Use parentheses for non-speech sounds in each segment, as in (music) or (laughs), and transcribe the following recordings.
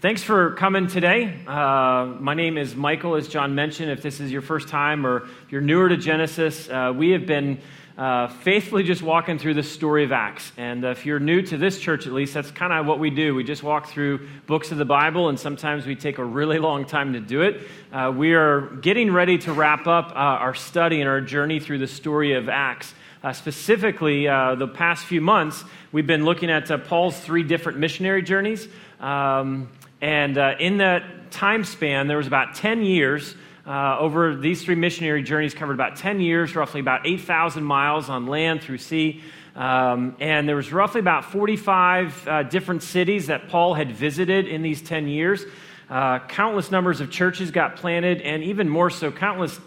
Thanks for coming today. Uh, my name is Michael, as John mentioned. If this is your first time or you're newer to Genesis, uh, we have been uh, faithfully just walking through the story of Acts. And uh, if you're new to this church, at least, that's kind of what we do. We just walk through books of the Bible, and sometimes we take a really long time to do it. Uh, we are getting ready to wrap up uh, our study and our journey through the story of Acts. Uh, specifically, uh, the past few months, we've been looking at uh, Paul's three different missionary journeys. Um, and uh, in that time span, there was about 10 years. Uh, over these three missionary journeys, covered about 10 years, roughly about 8,000 miles on land through sea. Um, and there was roughly about 45 uh, different cities that Paul had visited in these 10 years. Uh, countless numbers of churches got planted, and even more so, countless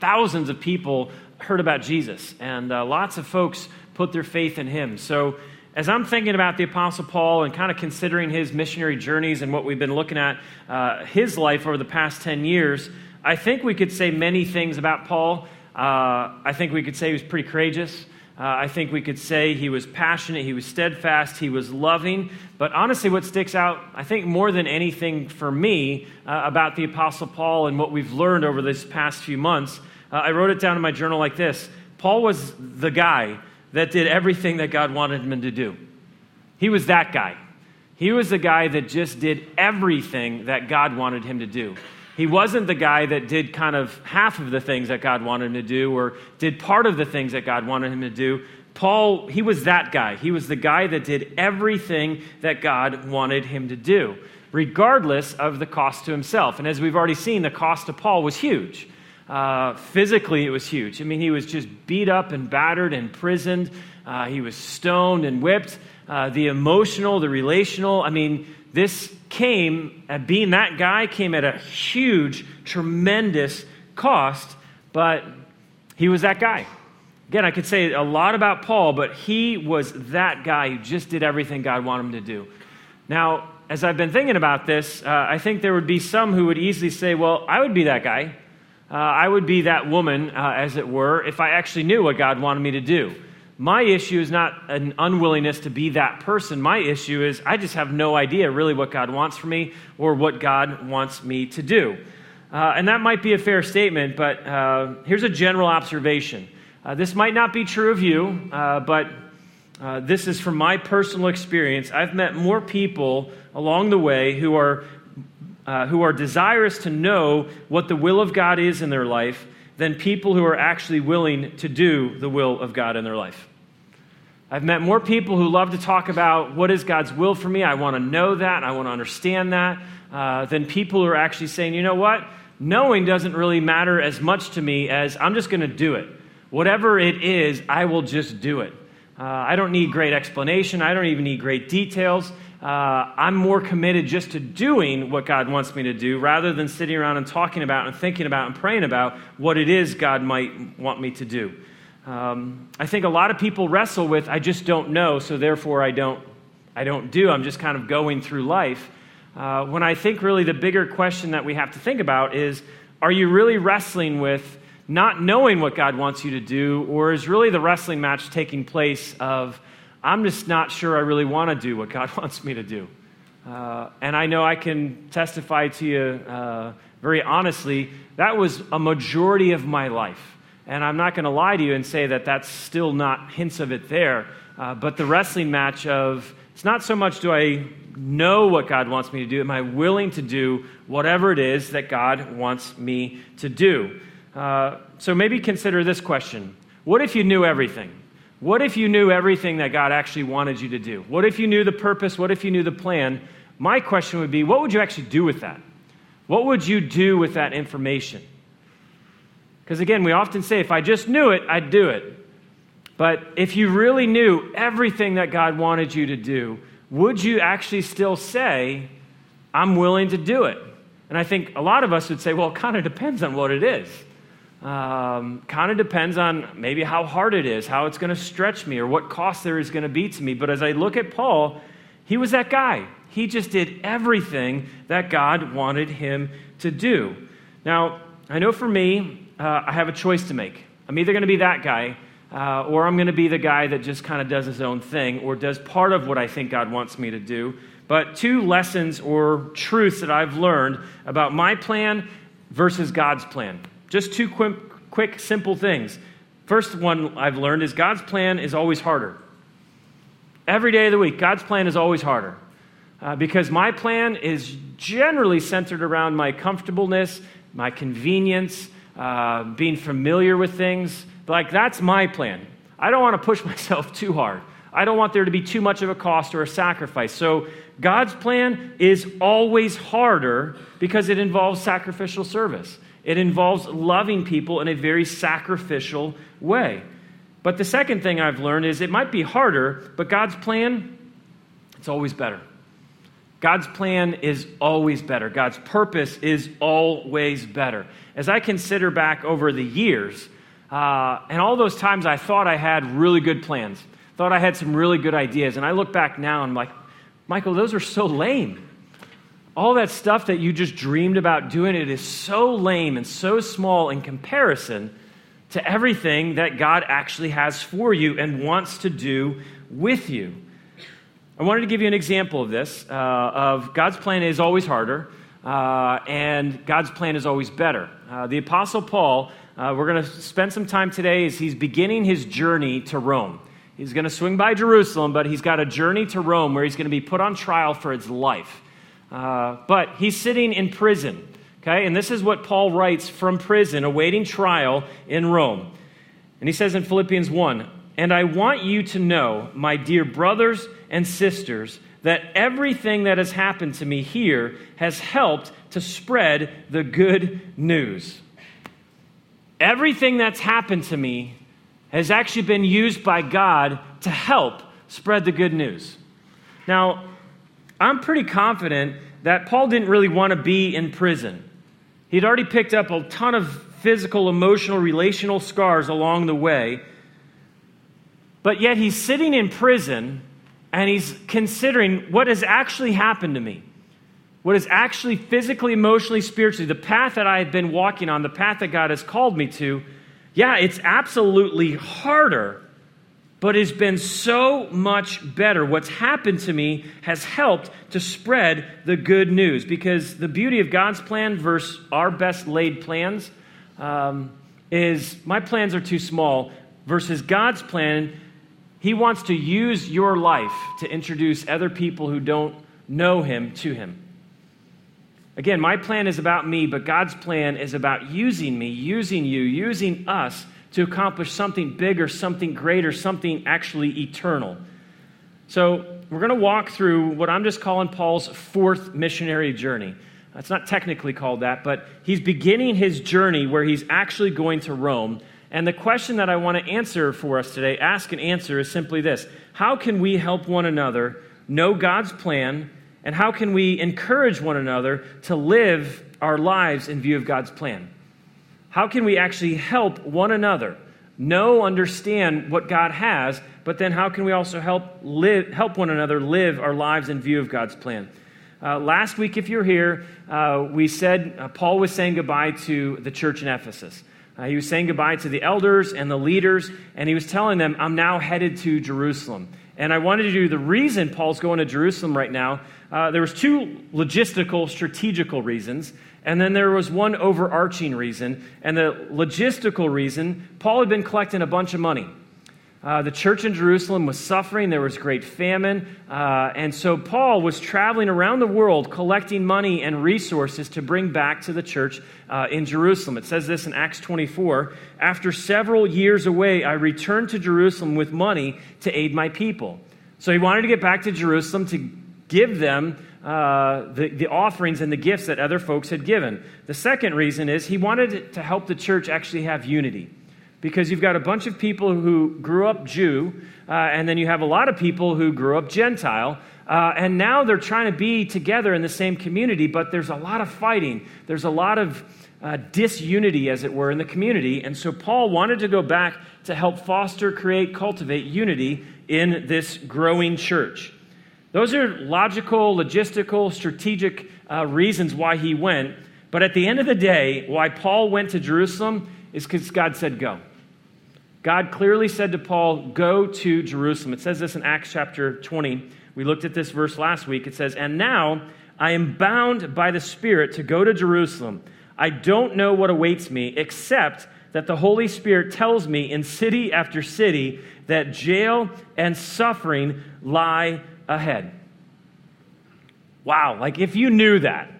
thousands of people heard about Jesus. And uh, lots of folks put their faith in him. So as I'm thinking about the Apostle Paul and kind of considering his missionary journeys and what we've been looking at uh, his life over the past 10 years, I think we could say many things about Paul. Uh, I think we could say he was pretty courageous. Uh, I think we could say he was passionate, he was steadfast, he was loving. But honestly, what sticks out, I think, more than anything for me uh, about the Apostle Paul and what we've learned over this past few months, uh, I wrote it down in my journal like this Paul was the guy that did everything that God wanted him to do. He was that guy. He was the guy that just did everything that God wanted him to do. He wasn't the guy that did kind of half of the things that God wanted him to do or did part of the things that God wanted him to do. Paul, he was that guy. He was the guy that did everything that God wanted him to do, regardless of the cost to himself. And as we've already seen, the cost to Paul was huge. Uh, physically, it was huge. I mean, he was just beat up and battered, and imprisoned. Uh, he was stoned and whipped. Uh, the emotional, the relational. I mean, this came, at being that guy, came at a huge, tremendous cost, but he was that guy. Again, I could say a lot about Paul, but he was that guy who just did everything God wanted him to do. Now, as I've been thinking about this, uh, I think there would be some who would easily say, well, I would be that guy. Uh, I would be that woman, uh, as it were, if I actually knew what God wanted me to do. My issue is not an unwillingness to be that person. My issue is I just have no idea really what God wants for me or what God wants me to do. Uh, and that might be a fair statement, but uh, here's a general observation. Uh, this might not be true of you, uh, but this is from my personal experience. I've met more people along the way who are uh, who are desirous to know what the will of God is in their life than people who are actually willing to do the will of God in their life. I've met more people who love to talk about what is God's will for me. I want to know that. I want to understand that. Uh, than people who are actually saying, you know what? Knowing doesn't really matter as much to me as I'm just going to do it. Whatever it is, I will just do it. Uh, I don't need great explanation. I don't even need great details uh, I'm more committed just to doing what God wants me to do rather than sitting around and talking about and thinking about and praying about what it is God might want me to do. Um, I think a lot of people wrestle with, I just don't know, so therefore I don't, I don't do. I'm just kind of going through life. Uh, when I think really the bigger question that we have to think about is, are you really wrestling with not knowing what God wants you to do, or is really the wrestling match taking place of, I'm just not sure I really want to do what God (laughs) wants me to do. Uh, and I know I can testify to you uh, very honestly, that was a majority of my life. And I'm not going to lie to you and say that that's still not hints of it there. Uh, but the wrestling match of it's not so much do I know what God wants me to do, am I willing to do whatever it is that God wants me to do? Uh, so maybe consider this question What if you knew everything? What if you knew everything that God actually wanted you to do? What if you knew the purpose? What if you knew the plan? My question would be what would you actually do with that? What would you do with that information? Because again, we often say, if I just knew it, I'd do it. But if you really knew everything that God wanted you to do, would you actually still say, I'm willing to do it? And I think a lot of us would say, well, it kind of depends on what it is um, kind of depends on maybe how hard it is, how it's going to stretch me, or what cost there is going to be to me. But as I look at Paul, he was that guy. He just did everything that God wanted him to do. Now, I know for me, uh, I have a choice to make. I'm either going to be that guy, uh, or I'm going to be the guy that just kind of does his own thing, or does part of what I think God wants me to do. but two lessons or truths that I've learned about my plan versus God's plan. Just two quick, quick simple things. First one I've learned is God's plan is always harder. Every day of the week, God's plan is always harder. Uh, because my plan is generally centered around my comfortableness, my convenience, uh, being familiar with things. Like, that's my plan. I don't want to push (laughs) myself too hard. I don't want there to be too much of a cost or a sacrifice. So, God's plan is always harder because it involves sacrificial service. It involves loving people in a very sacrificial way. But the second thing I've learned is it might be harder, but God's plan, it's always better. God's plan is always better. God's purpose is always better. As I consider back over the years, uh, and all those times I thought I had really good plans, thought I had some really good ideas, and I look back now and I'm like, Michael, those are so lame. All that stuff that you just dreamed about doing, it is so lame and so small in comparison to everything that God actually has for you and wants to do with you. I wanted to give you an example of this uh, of God's plan is always harder, uh, and God's plan is always better. Uh, the Apostle Paul, uh, we're going to spend some time today as he's beginning his journey to Rome. He's going to swing by Jerusalem, but he's got a journey to Rome where he's going to be put on trial for his life. Uh, but he's sitting in prison, okay? And this is what Paul writes from prison, awaiting trial in Rome. And he says in Philippians 1 And I want you to know, my dear brothers and sisters that everything that has happened to me here has helped to spread the good news. Everything that's happened to me has actually been used by God to help spread the good news. Now, I'm pretty confident that Paul didn't really want to be in prison. He'd already picked up a ton of physical, emotional, relational scars along the way. But yet he's sitting in prison and he's considering what has actually happened to me. What is actually physically, emotionally, spiritually, the path that I have been walking on, the path that God has called me to. Yeah, it's absolutely harder, but it's been so much better. What's happened to me has helped to spread the good news because the beauty of God's plan versus our best laid plans um, is my plans are too small versus God's plan he wants to use your life to introduce other people who don't know Him to Him. Again, my plan is about me, but God's plan is about using me, using you, using us to accomplish something bigger, something greater, something actually eternal. So, we're going to walk through what I'm just calling Paul's fourth missionary journey. It's not technically called that, but he's beginning his journey where he's actually going to Rome. And the question that I want to answer for us today, ask and answer, is simply this How can we help one another know God's plan, and how can we encourage one another to live our lives in view of God's plan? How can we actually help one another know, understand what God has, but then how can we also help, live, help one another live our lives in view of God's plan? Uh, last week, if you're here, uh, we said uh, Paul was saying goodbye to the church in Ephesus. Uh, he was saying goodbye to the elders and the leaders, and he was telling them, I'm now headed to Jerusalem. And I wanted to do the reason Paul's going to Jerusalem right now. Uh, there was two logistical, strategical reasons, and then there was one overarching reason. And the logistical reason, Paul had been collecting a bunch of money. Uh, the church in Jerusalem was suffering. There was great famine. Uh, and so Paul was traveling around the world collecting money and resources to bring back to the church uh, in Jerusalem. It says this in Acts 24 After several years away, I returned to Jerusalem with money to aid my people. So he wanted to get back to Jerusalem to give them uh, the, the offerings and the gifts that other folks had given. The second reason is he wanted to help the church actually have unity because you've got a bunch of people who grew up Jew, uh, and then you have a lot of people who grew up Gentile. Uh, and now they're trying to be together in the same community, but there's a lot of fighting. There's a lot of uh, disunity, as it were, in the community. And so Paul wanted to go back to help foster, create, cultivate unity in this growing church. Those are logical, logistical, strategic uh, reasons why he went. But at the end of the day, why Paul went to Jerusalem is because God said go. God clearly said to Paul, Go to Jerusalem. It says this in Acts chapter 20, We looked at this verse last week. It says, And now I am bound by the Spirit to go to Jerusalem. I don't know what awaits me, except that the Holy Spirit tells me in city after city that jail and suffering lie ahead. Wow, like if you knew that,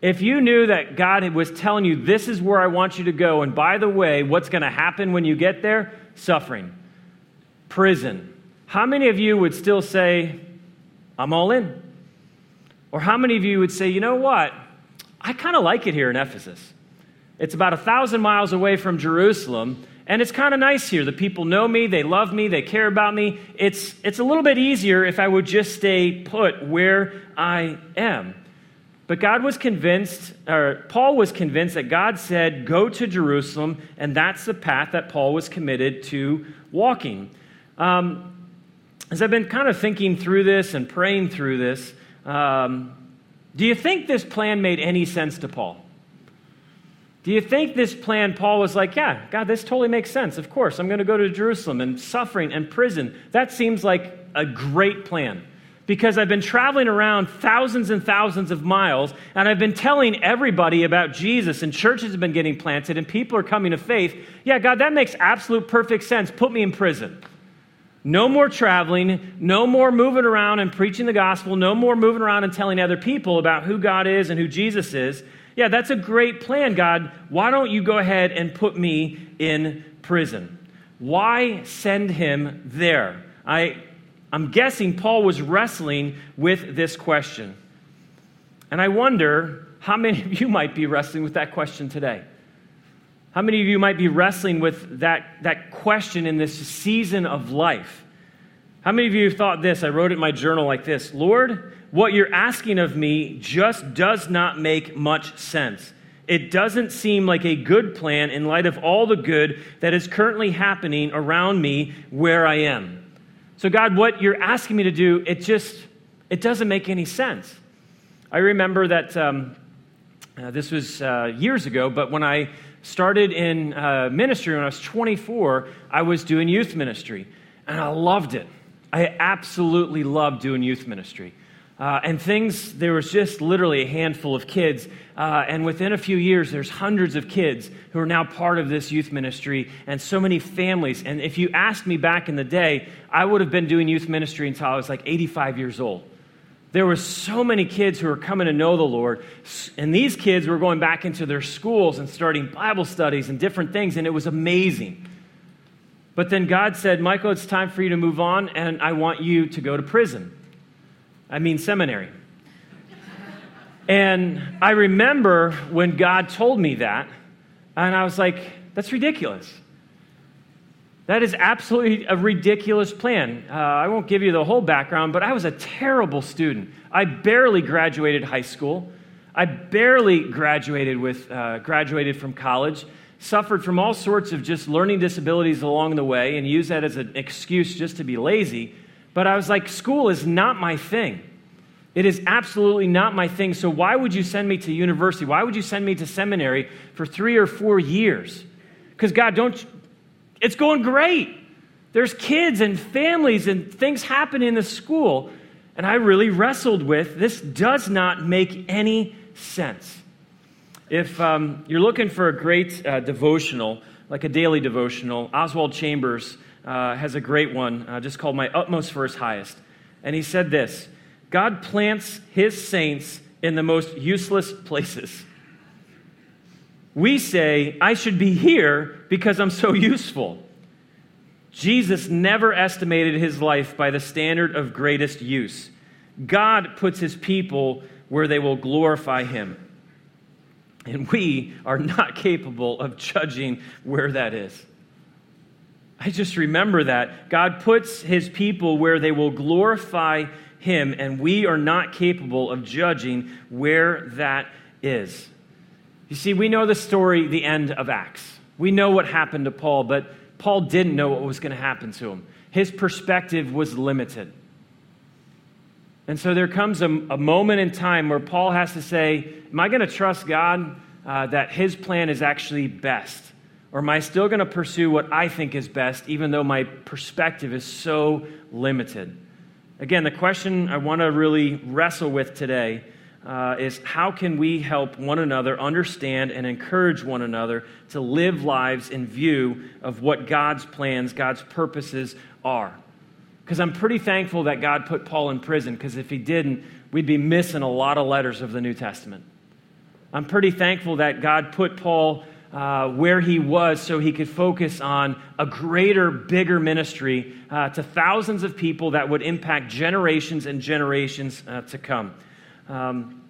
if you knew that God was telling you, this is where I want you to go, and by the way, what's going to happen when you get there? Suffering, prison. How many of you would still say, I'm all in? Or how many of you would say, you know what? I kind of like it here in Ephesus. It's about a thousand miles away from Jerusalem, and it's kind of nice here. The people know me, they love me, they care about me. It's, it's a little bit easier if I would just stay put where I am. But God was convinced, or Paul was convinced that God said, Go to Jerusalem, and that's the path that Paul was committed to walking. Um, as I've been kind of thinking through this and praying through this, um, do you think this plan made any sense to Paul? Do you think this plan, Paul was like, yeah, God, this totally makes sense. Of course, I'm going to go to Jerusalem and suffering and prison. That seems like a great plan because I've been traveling around thousands and thousands of miles and I've been telling everybody about Jesus and churches have been getting planted and people are coming to faith. Yeah, God, that makes absolute perfect sense. Put me in prison. No more traveling, no more moving around and preaching the gospel, no more moving around and telling other people about who God is and who Jesus is. Yeah, that's a great plan, God. Why don't you go ahead and put me in prison? Why send him there? I I'm guessing Paul was wrestling with this question. And I wonder how many of you might be wrestling with that question today. How many of you might be wrestling with that, that question in this season of life? How many of you have thought this? I wrote it in my journal like this Lord, what you're asking of me just does not make much sense. It doesn't seem like a good plan in light of all the good that is currently happening around me where I am. So, God, what you're asking me to do, it just, it doesn't make any sense. I remember that um, uh, this was uh, years ago, but when I started in uh, ministry when I was 24, I was doing youth ministry, and I loved it. I absolutely loved doing youth ministry. Uh, and things, there was just literally a handful of kids. Uh, and within a few years, there's hundreds of kids who are now part of this youth ministry and so many families. And if you asked me back in the day, I would have been doing youth ministry until I was like 85 years old. There were so many kids who were coming to know the Lord. And these kids were going back into their schools and starting Bible studies and different things. And it was amazing. But then God said, Michael, it's time for you to move on, and I want you to go to prison. I mean seminary. and I remember when God told me that, and I was like, that's ridiculous. That is absolutely a ridiculous plan. Uh, I won't give you the whole background, but I was a terrible student. I barely graduated high school. I barely graduated with uh, graduated from college. Suffered from all sorts of just learning disabilities along the way, and used that as an excuse just to be lazy. But I was like, school is not my thing. It is absolutely not my thing. So why would you send me to university? Why would you send me to seminary for three or four years? Because God, don't, it's going great. There's kids and families and things happen in the school. And I really wrestled with this does not make any sense. If um, you're looking for a great uh, devotional, like a daily devotional, Oswald Chambers uh, has a great one uh, just called My Utmost His Highest. And he said this God plants his saints in the most useless places. We say, I should be here because I'm so useful. Jesus never estimated his life by the standard of greatest use. God puts his people where they will glorify him. And we are not (laughs) capable of judging where that is. I just remember that. God puts his people where they will glorify him, and we are not capable of judging where that is. You see, we know the story, the end of Acts. We know what happened to Paul, but Paul didn't know what was going to happen to him. His perspective was limited. And so there comes a, a moment in time where Paul has to say, Am I going to trust God uh, that his plan is actually best? Or am I still going to pursue what I think is best, even though my perspective is so limited? Again, the question I want to really wrestle with today uh, is how can we help one another understand and encourage one another to live lives in view of what God's plans, God's purposes are? Because I'm pretty thankful that God put Paul in prison, because if he didn't, we'd be missing a lot of letters of the New Testament. I'm pretty thankful that God put Paul uh, where he was so he could focus on a greater, bigger ministry uh, to thousands of people that would impact generations and generations uh, to come. Um,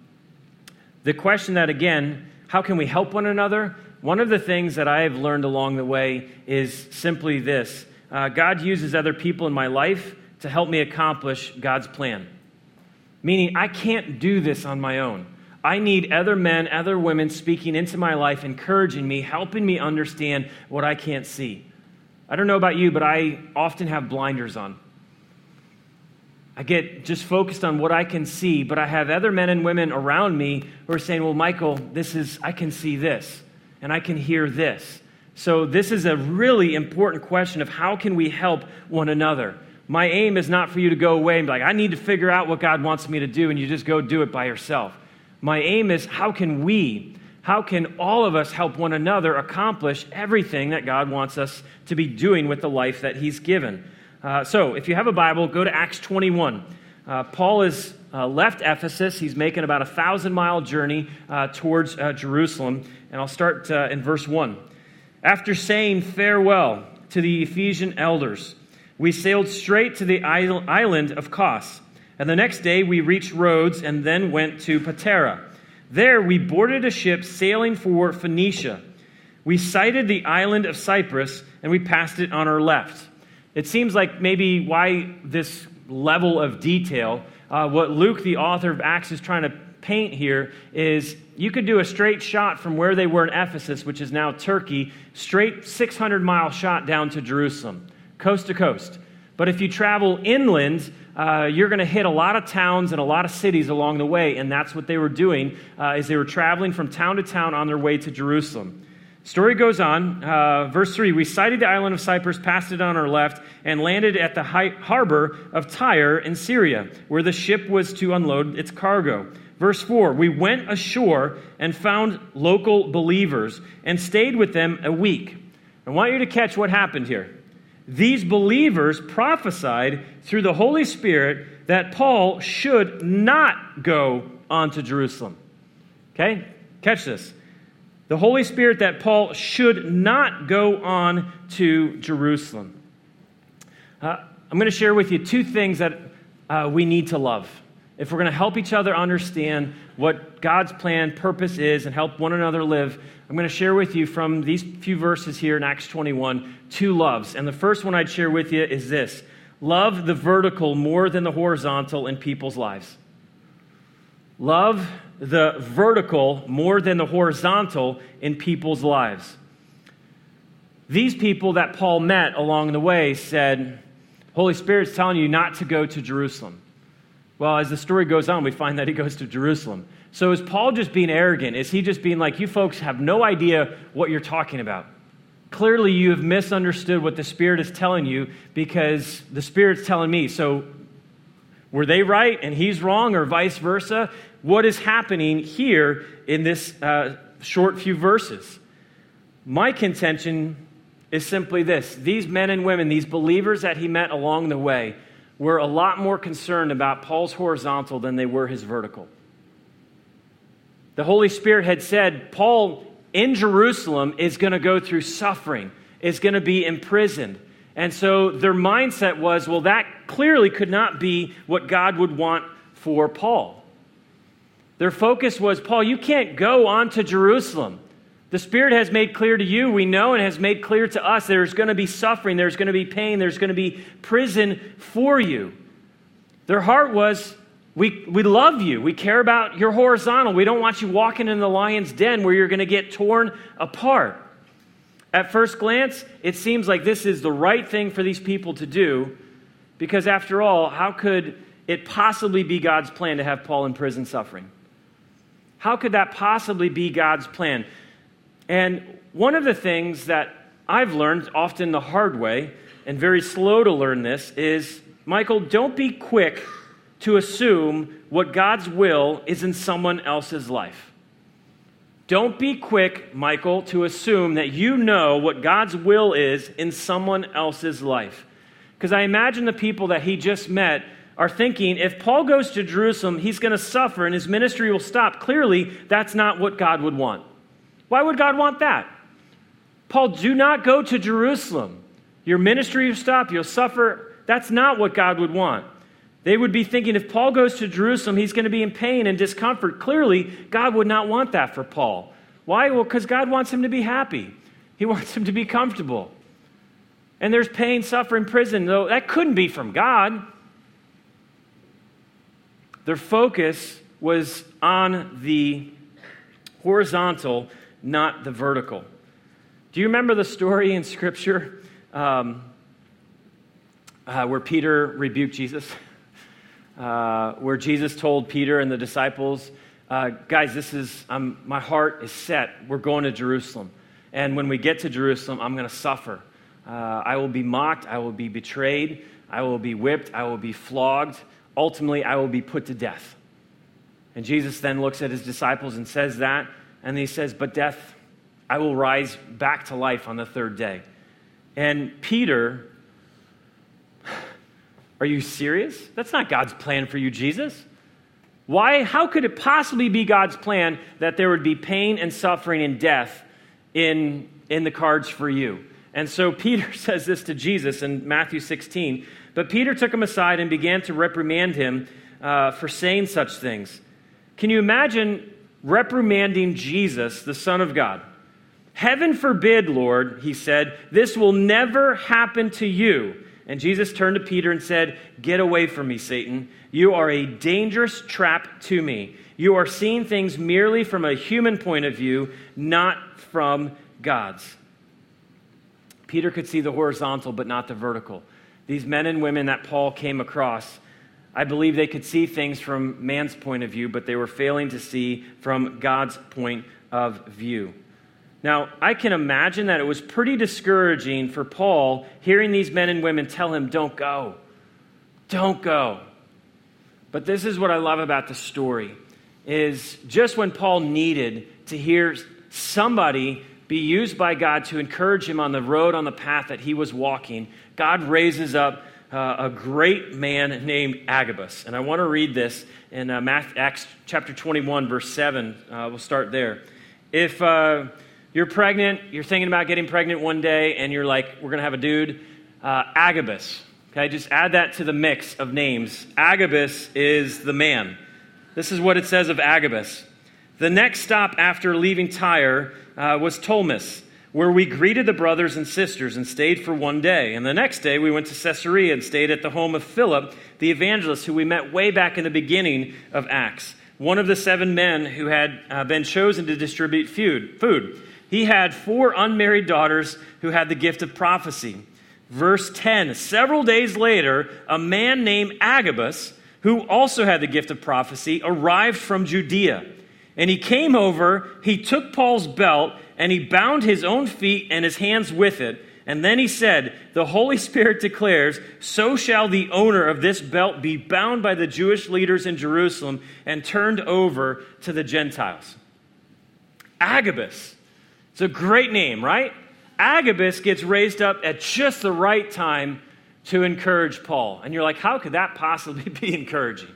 the question that, again, how can we help one another? One of the things that I have learned along the way is simply this uh, God uses other people in my life to help me accomplish God's plan. Meaning, I can't do this on my own. I need other men, other women speaking into my life, encouraging me, helping me understand what I can't see. I don't know about you, but I often have blinders on. I get just focused on what I can see, but I have other men and women around me who are saying, Well, Michael, this is, I can see this, and I can hear this. So, this is a really important question of how can we help one another. My aim is not for you to go away and be like, I need to figure out what God wants me to do, and you just go do it by yourself. My aim is how can we, how can all of us help one another accomplish everything that God wants us to be doing with the life that He's given? Uh, so, if you have a Bible, go to Acts 21. Uh, Paul has uh, left Ephesus. He's making about a thousand mile journey uh, towards uh, Jerusalem. And I'll start uh, in verse 1. After saying farewell to the Ephesian elders, we sailed straight to the island of Kos and the next day we reached Rhodes and then went to Patara. There we boarded a ship sailing for Phoenicia. We sighted the island of Cyprus and we passed it on our left. It seems like maybe why this level of detail. Uh, what Luke, the author of Acts, is trying to paint here is you could do a straight shot from where they were in Ephesus, which is now Turkey, straight 600 mile shot down to Jerusalem, coast to coast. But if you travel inland, uh, you're going to hit a lot of towns and a lot of cities along the way, and that's what they were doing uh, as they were traveling from town to town on their way to Jerusalem. Story goes on, uh, verse 3 We sighted the island of Cyprus, passed it on our left, and landed at the harbor of Tyre in Syria, where the ship was to unload its cargo. Verse 4 We went ashore and found local believers and stayed with them a week. I want you to catch what happened here these believers prophesied through the Holy Spirit that Paul should not go on to Jerusalem. Okay? Catch this. The Holy Spirit that Paul should not go on to Jerusalem. Uh, I'm going to share with you two things that uh, we need to love. If we're going to help each other understand what God's plan, purpose is, and help one another live, I'm going to share with you from these few verses here in Acts 21 two loves. And the first one I'd share with you is this love the vertical more than the horizontal in people's lives. Love the vertical more than the horizontal in people's lives. These people that Paul met along the way said, Holy Spirit's telling you not to go to Jerusalem. Well, as the story goes on, we find that he goes to Jerusalem. So is Paul just being arrogant? Is he just being like, you folks have no idea what you're talking about? Clearly, you have misunderstood what the Spirit is telling you because the Spirit's telling me. So, were they right and he's wrong, or vice versa? What is happening here in this uh, short few verses? My contention is simply this these men and women, these believers that he met along the way, were a lot more concerned about Paul's horizontal than they were his vertical. The Holy Spirit had said, Paul in Jerusalem is going to go through suffering, is going to be imprisoned. And so their mindset was, well, that clearly could not be what God would want for Paul. Their focus was, Paul, you can't go on to Jerusalem. The Spirit has made clear to you, we know, and has made clear to us there's going to be suffering, there's going to be pain, there's going to be prison for you. Their heart was, we, we love you. We care about your horizontal. We don't want you walking in the lion's den where you're going to get torn apart. At first glance, it seems like this is the right thing for these people to do because, after all, how could it possibly be God's plan to have Paul in prison suffering? How could that possibly be God's plan? And one of the things that I've learned, often the hard way, and very slow to learn this, is Michael, don't be quick to assume what God's will is in someone else's life. Don't be quick, Michael, to assume that you know what God's will is in someone else's life. Because I imagine the people that he just met are thinking if Paul goes to Jerusalem, he's going to suffer and his ministry will stop. Clearly, that's not what God would want. Why would God want that? Paul, do not go to Jerusalem. Your ministry will stop, you'll suffer. That's not what God would want. They would be thinking if Paul goes to Jerusalem, he's going to be in pain and discomfort. Clearly, God would not want that for Paul. Why? Well, because God wants him to be happy, He (laughs) wants him to be comfortable. And there's pain, suffering, prison, though that couldn't be from God. Their focus was on the horizontal, not the vertical. Do you remember the story in Scripture um, uh, where Peter rebuked Jesus? Uh, where Jesus told Peter and the disciples, uh, guys, this is, I'm, my heart is set. We're going to Jerusalem. And when we get to Jerusalem, I'm going to suffer. Uh, I will be mocked. I will be betrayed. I will be whipped. I will be flogged. Ultimately, I will be put to death. And Jesus then looks at his disciples and says that. And he says, But death, I will rise back to life on the third day. And Peter, are you serious? That's not God's plan for you, Jesus. Why? How could it possibly be God's plan that there would be pain and suffering and death in, in the cards for you? And so (laughs) Peter (laughs) says this to Jesus in Matthew 16. But Peter took him aside and began to reprimand him uh, for saying such things. Can you imagine reprimanding Jesus, the Son of God? Heaven forbid, Lord, he said, this will never happen to you. And Jesus turned to Peter and said, Get away from me, Satan. You are a dangerous trap to me. You are seeing things merely from a human point of view, not from God's. Peter could see the horizontal, but not the vertical. These men and women that Paul came across, I believe they could see things from man's point of view, but they were failing to see from God's point of view. Now, I can imagine that it was pretty discouraging for Paul hearing these men and women tell him, Don't go. Don't go. But this is what I love about the story is just when Paul needed to hear somebody be used by God to encourage him on the road, on the path that he was walking, God raises up uh, a great man named Agabus. And I want to read this in uh, Acts chapter 21, verse 7. Uh, we'll start there. If uh, you're pregnant, you're thinking about getting pregnant one day, and you're like, we're going to have a dude, uh, Agabus. Okay, just add that to the mix of names. Agabus is the man. This is what it says of Agabus. The next stop after leaving Tyre uh, was Ptolemais, where we greeted the brothers and sisters and stayed for one day. And the next day we went to Caesarea and stayed at the home of Philip, the evangelist, who we met way back in the beginning of Acts, one of the seven men who had uh, been chosen to distribute food. He had four unmarried daughters who had the gift of prophecy. Verse 10 Several days later, a man named Agabus, who also had the gift of prophecy, arrived from Judea. And he came over, he took Paul's belt, and he bound his own feet and his hands with it. And then he said, The Holy Spirit declares, So shall the owner of this belt be bound by the Jewish leaders in Jerusalem and turned over to the Gentiles. Agabus. It's a great name, right? Agabus gets raised up at just the right time to encourage Paul. And you're like, How could that possibly (laughs) be encouraging?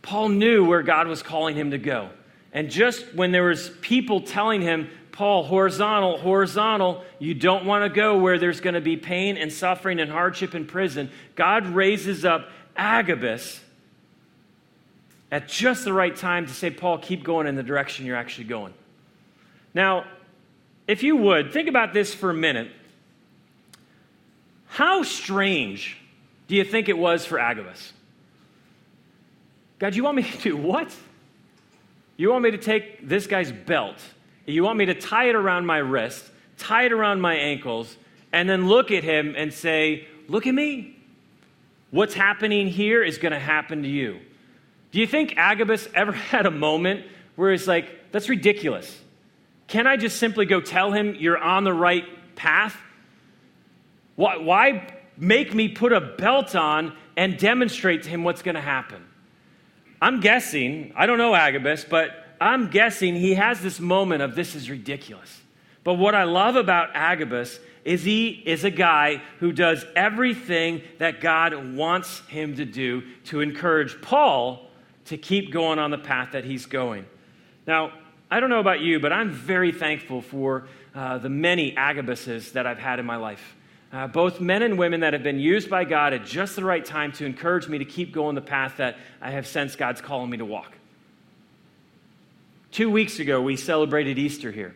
Paul knew where God was calling him to go. And just when there was people telling him, Paul, horizontal, horizontal, you don't want to go where there's going to be pain and suffering and hardship in prison, God raises up Agabus at just the right time to say, Paul, keep going in the direction you're actually going. Now, if you would, think about this for a minute. How strange do you think it was for Agabus? God, you want me to do what? You want me to take this guy's belt, you want me to tie it around my wrist, tie it around my ankles, and then look at him and say, Look at me. What's happening here is going to happen to you. Do you think Agabus ever (laughs) had a moment where he's like, That's ridiculous? Can I just simply go tell him you're on the right path? Why, why make me put a belt on and demonstrate to him what's going to happen. I'm guessing, I don't know Agabus, but I'm guessing he has this moment of this is ridiculous. But what I love about Agabus is he is a guy who does everything that God wants him to do to encourage Paul to keep going on the path that he's going. Now, I don't know about you, but I'm very thankful for uh, the many Agabuses that I've had in my life. Uh, both men and women that have been used by God at just the right time to encourage me to keep going the path that I have sensed God's calling me to walk. Two weeks ago, we celebrated Easter here.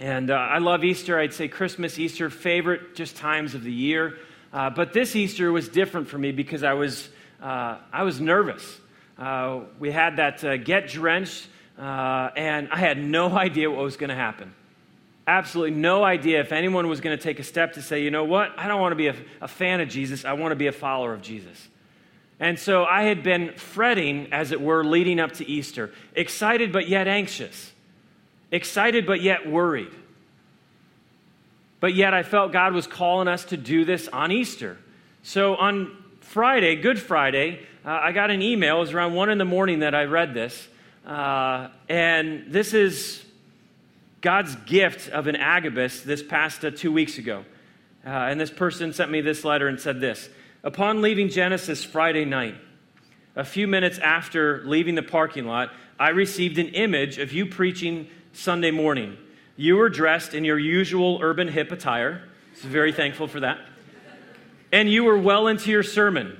And uh, I love Easter. I'd say Christmas, Easter, favorite just times of the year. Uh, but this Easter was different for me because I was, uh, I was nervous. Uh, we had that uh, get drenched, uh, and I had no (laughs) idea what was going to happen. Absolutely no idea if anyone was going to take a step to say, you know what, I don't want to be a, a fan of Jesus, I want to be a follower of Jesus. And so I had been fretting, as it were, leading up to Easter, excited but yet anxious excited but yet worried. But yet I felt God was calling us to do this on Easter. So on Friday, Good Friday, uh, I got an email. It was around 1 in the morning that I read this. Uh, and this is God's gift of an Agabus this past uh, two weeks ago. Uh, and this person sent me this letter and said this Upon leaving Genesis Friday night, a few minutes after leaving the parking lot, I received an image of you preaching Sunday morning. You were dressed in your usual urban hip attire. So very thankful for that. And you were well into your sermon.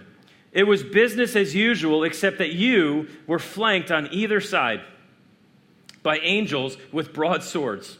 It was business as usual, except that you were flanked on either side by angels with broadswords.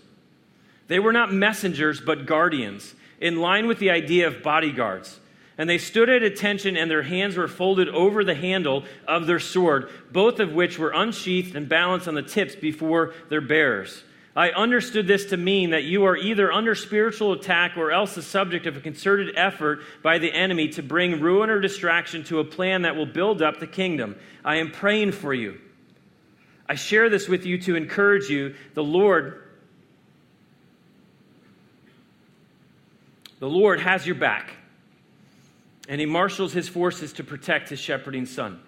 They were not messengers, but guardians, in line with the idea of bodyguards. And they stood at attention, and their hands were folded over the handle of their sword, both of which were unsheathed and balanced on the tips before their bearers. I understood this to mean that you are either under spiritual attack or else the subject of a concerted effort by the enemy to bring ruin or distraction to a plan that will build up the kingdom. I am praying for you. I share this with you to encourage you. The Lord the Lord has your back and he marshals his forces to protect his shepherding son.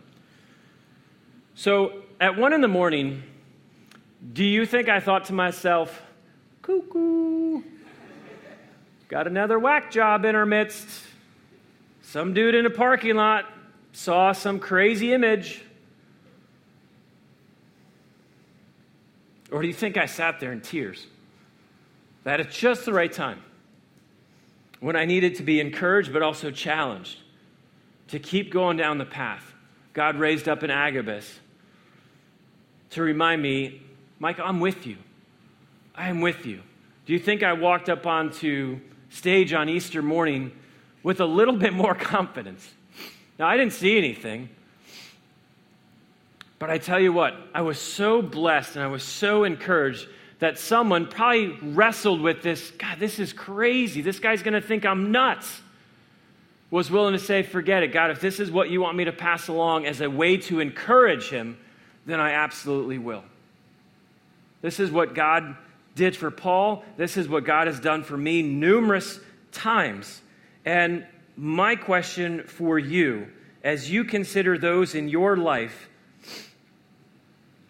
So at one in the morning, do you think I thought to myself, cuckoo, got another whack job in our midst? Some dude in a parking lot saw some crazy image. Or do you think I sat there in tears? That at just the right time when I needed to be encouraged but also challenged to keep going down the path. God raised up an Agabus to remind me, Michael, I'm with you. I am with you. Do you think I walked up onto stage on Easter morning with a little bit more (laughs) confidence? Now, I didn't see anything. But I tell you what, I was so blessed and I was so encouraged that someone probably wrestled with this God, this is crazy. This guy's going to think I'm nuts. Was willing to say, forget it. God, if this is what you want me to pass along as a way to encourage him, then I absolutely will. This is what God did for Paul. This is what God has done for me numerous times. And my question for you, as you consider those in your life,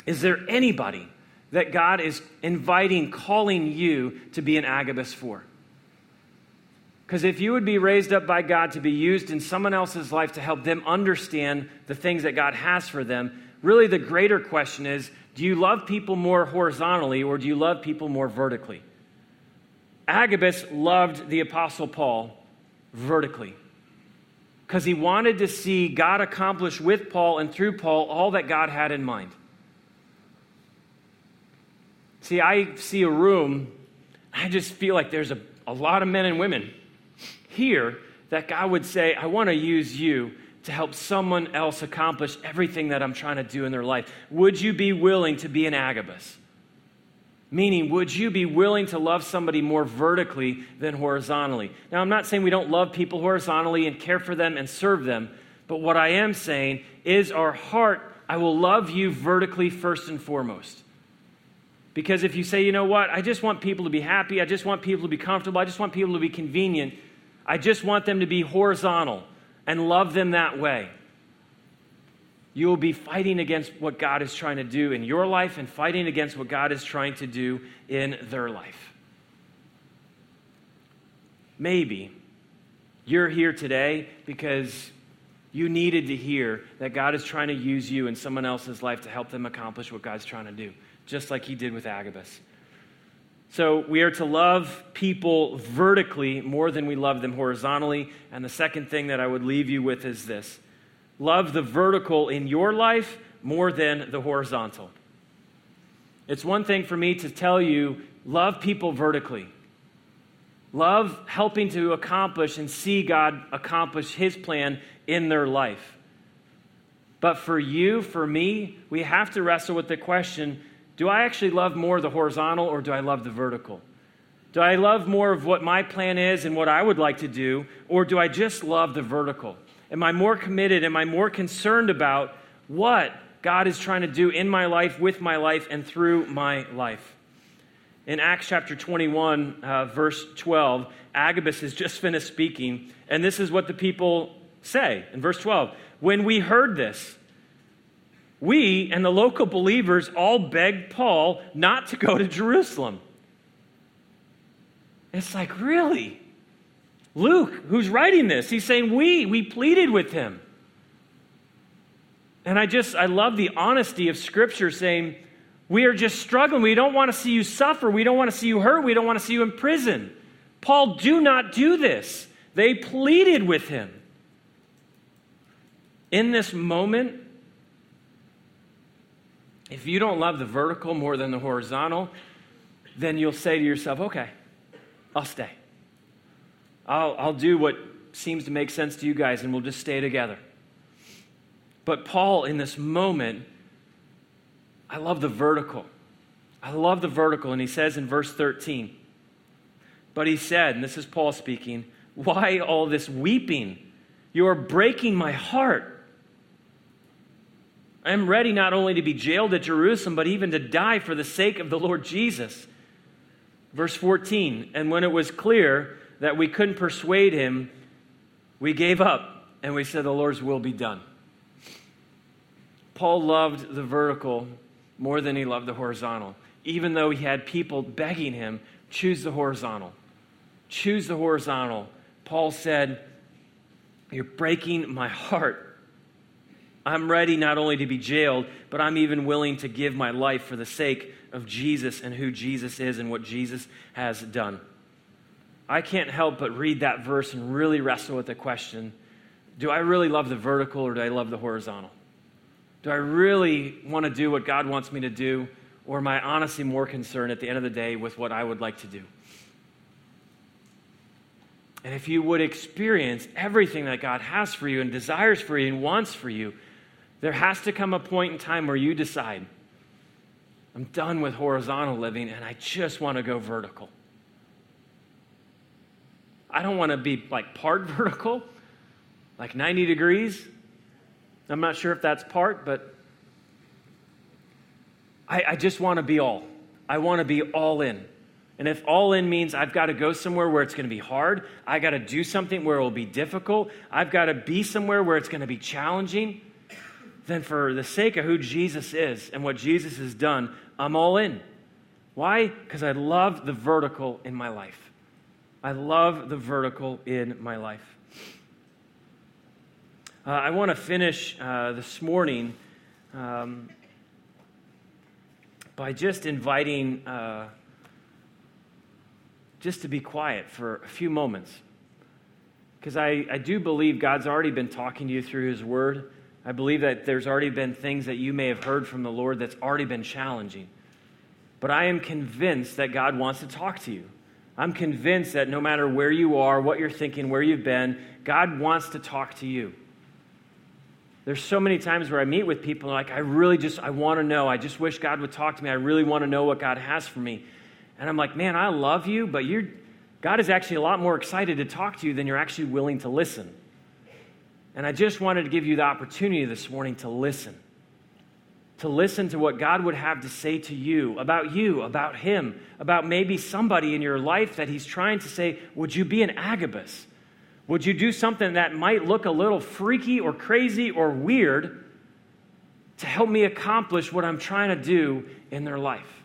is there anybody that God is inviting, calling you to be an Agabus for. Because if you would be raised up by God to be used in someone else's life to help them understand the things that God has for them, really the greater question is do you love people more horizontally or do you love people more vertically? Agabus loved the Apostle Paul vertically because he wanted to see God accomplish with Paul and through Paul all that God had in mind. See, I see a room, I just feel like there's a, a lot of men and women here that God would say, I want to use you to help someone else accomplish everything that I'm trying to do in their life. Would you be willing to be an Agabus? Meaning, would you be willing to love somebody more vertically than horizontally? Now, I'm not saying we don't love people horizontally and care for them and serve them, but what I am saying is our heart, I will love you vertically first and foremost. Because if you say, you know what, I just want people to be happy, I just want people to be comfortable, I just want people to be convenient, I just want them to be horizontal and love them that way. You will be fighting against what God is trying to do in your life and fighting against what God is trying to do in their life. Maybe you're here today because you needed to hear that God is trying to use you in someone else's life to help them accomplish what God's trying to do, just like he did with Agabus. So we are to love people vertically more than we love them horizontally. And the second thing that I would leave you with is this love the vertical in your life more than the horizontal. It's one thing for me to tell you, love people vertically. Love helping to accomplish and see God accomplish His plan in their life. But for you, for me, we have to wrestle with the question do I actually love more the horizontal or do I love the vertical? Do I love more of what my plan is and what I would like to do, or do I just love the vertical? Am I more committed? Am I more concerned about what God is trying to do in my life, with my life, and through my life? In Acts chapter 21, uh, verse 12, Agabus has just finished speaking, and this is what the people say in verse 12. When we heard this, we and the local believers all begged Paul not to go to Jerusalem. It's like, really? Luke, who's writing this, he's saying, We, we pleaded with him. And I just, I love the honesty of Scripture saying, We are just struggling. We don't want to see you suffer. We don't want to see you hurt. We don't want to see you in prison. Paul, do not do this. They pleaded with him. In this moment, if you don't love the vertical more than the horizontal, then you'll say to yourself, okay, I'll stay. I'll, I'll do what seems to make sense to you guys and we'll just stay together. But Paul, in this moment, I love the vertical. I love the vertical. And he says in verse 13, but he said, and this is Paul speaking, why all this weeping? You are breaking my heart. I am ready not only to be jailed at Jerusalem, but even to die for the sake of the Lord Jesus. Verse 14, and when it was clear that we couldn't persuade him, we gave up and we said, The Lord's will be done. Paul loved the vertical more than he loved the horizontal, even though he had people begging him, Choose the horizontal. Choose the horizontal. Paul said, You're breaking my heart. I'm ready not only to be jailed, but I'm even willing to give my life for the sake of Jesus and who Jesus is and what Jesus has done. I can't help but read that verse and really wrestle with the question do I really love the vertical or do I love the horizontal? Do I really want to do what God wants me to do, or am I honestly more concerned at the end of the day with what I would like to do? And if you would experience everything that God has for you and desires for you and wants for you, there has to come a point in time where you decide, I'm done with horizontal living and I just want to go vertical. I don't want to be like part (laughs) vertical, like 90 degrees. I'm not sure if that's part, but I, I just want to be all. I want to be all in. And if all in means I've got to go somewhere where it's going to be hard, I got to do something where it will be difficult, I've got to be somewhere where it's going to be challenging, then for the sake of who Jesus is and what Jesus has done, I'm all in. Why? Because I love the vertical in my life. I love the vertical in my life. Uh, I want to finish uh, this morning um, by just inviting uh, just to be quiet for a few moments. Because I, I do believe God's already been talking to you through His Word. I believe that there's already been things that you may have heard from the Lord that's already been challenging. But I am convinced that God wants to talk to you. I'm convinced that no matter where you are, what you're thinking, where you've been, God wants to talk to you. There's so many times where I meet with people and like, I really just, I want to know. I just wish God would talk to me. I really want to know what God has for me. And I'm like, man, I love you, but you're, God is actually a lot more excited to talk to you than you're actually willing to listen. And I just wanted to give you the opportunity this morning to listen. To listen to what God would have to say to you, about you, about Him, about maybe somebody in your life that He's trying to say, Would you be an Agabus? Would you do something that might look a little freaky or crazy or weird to help me accomplish what I'm trying to do in their life?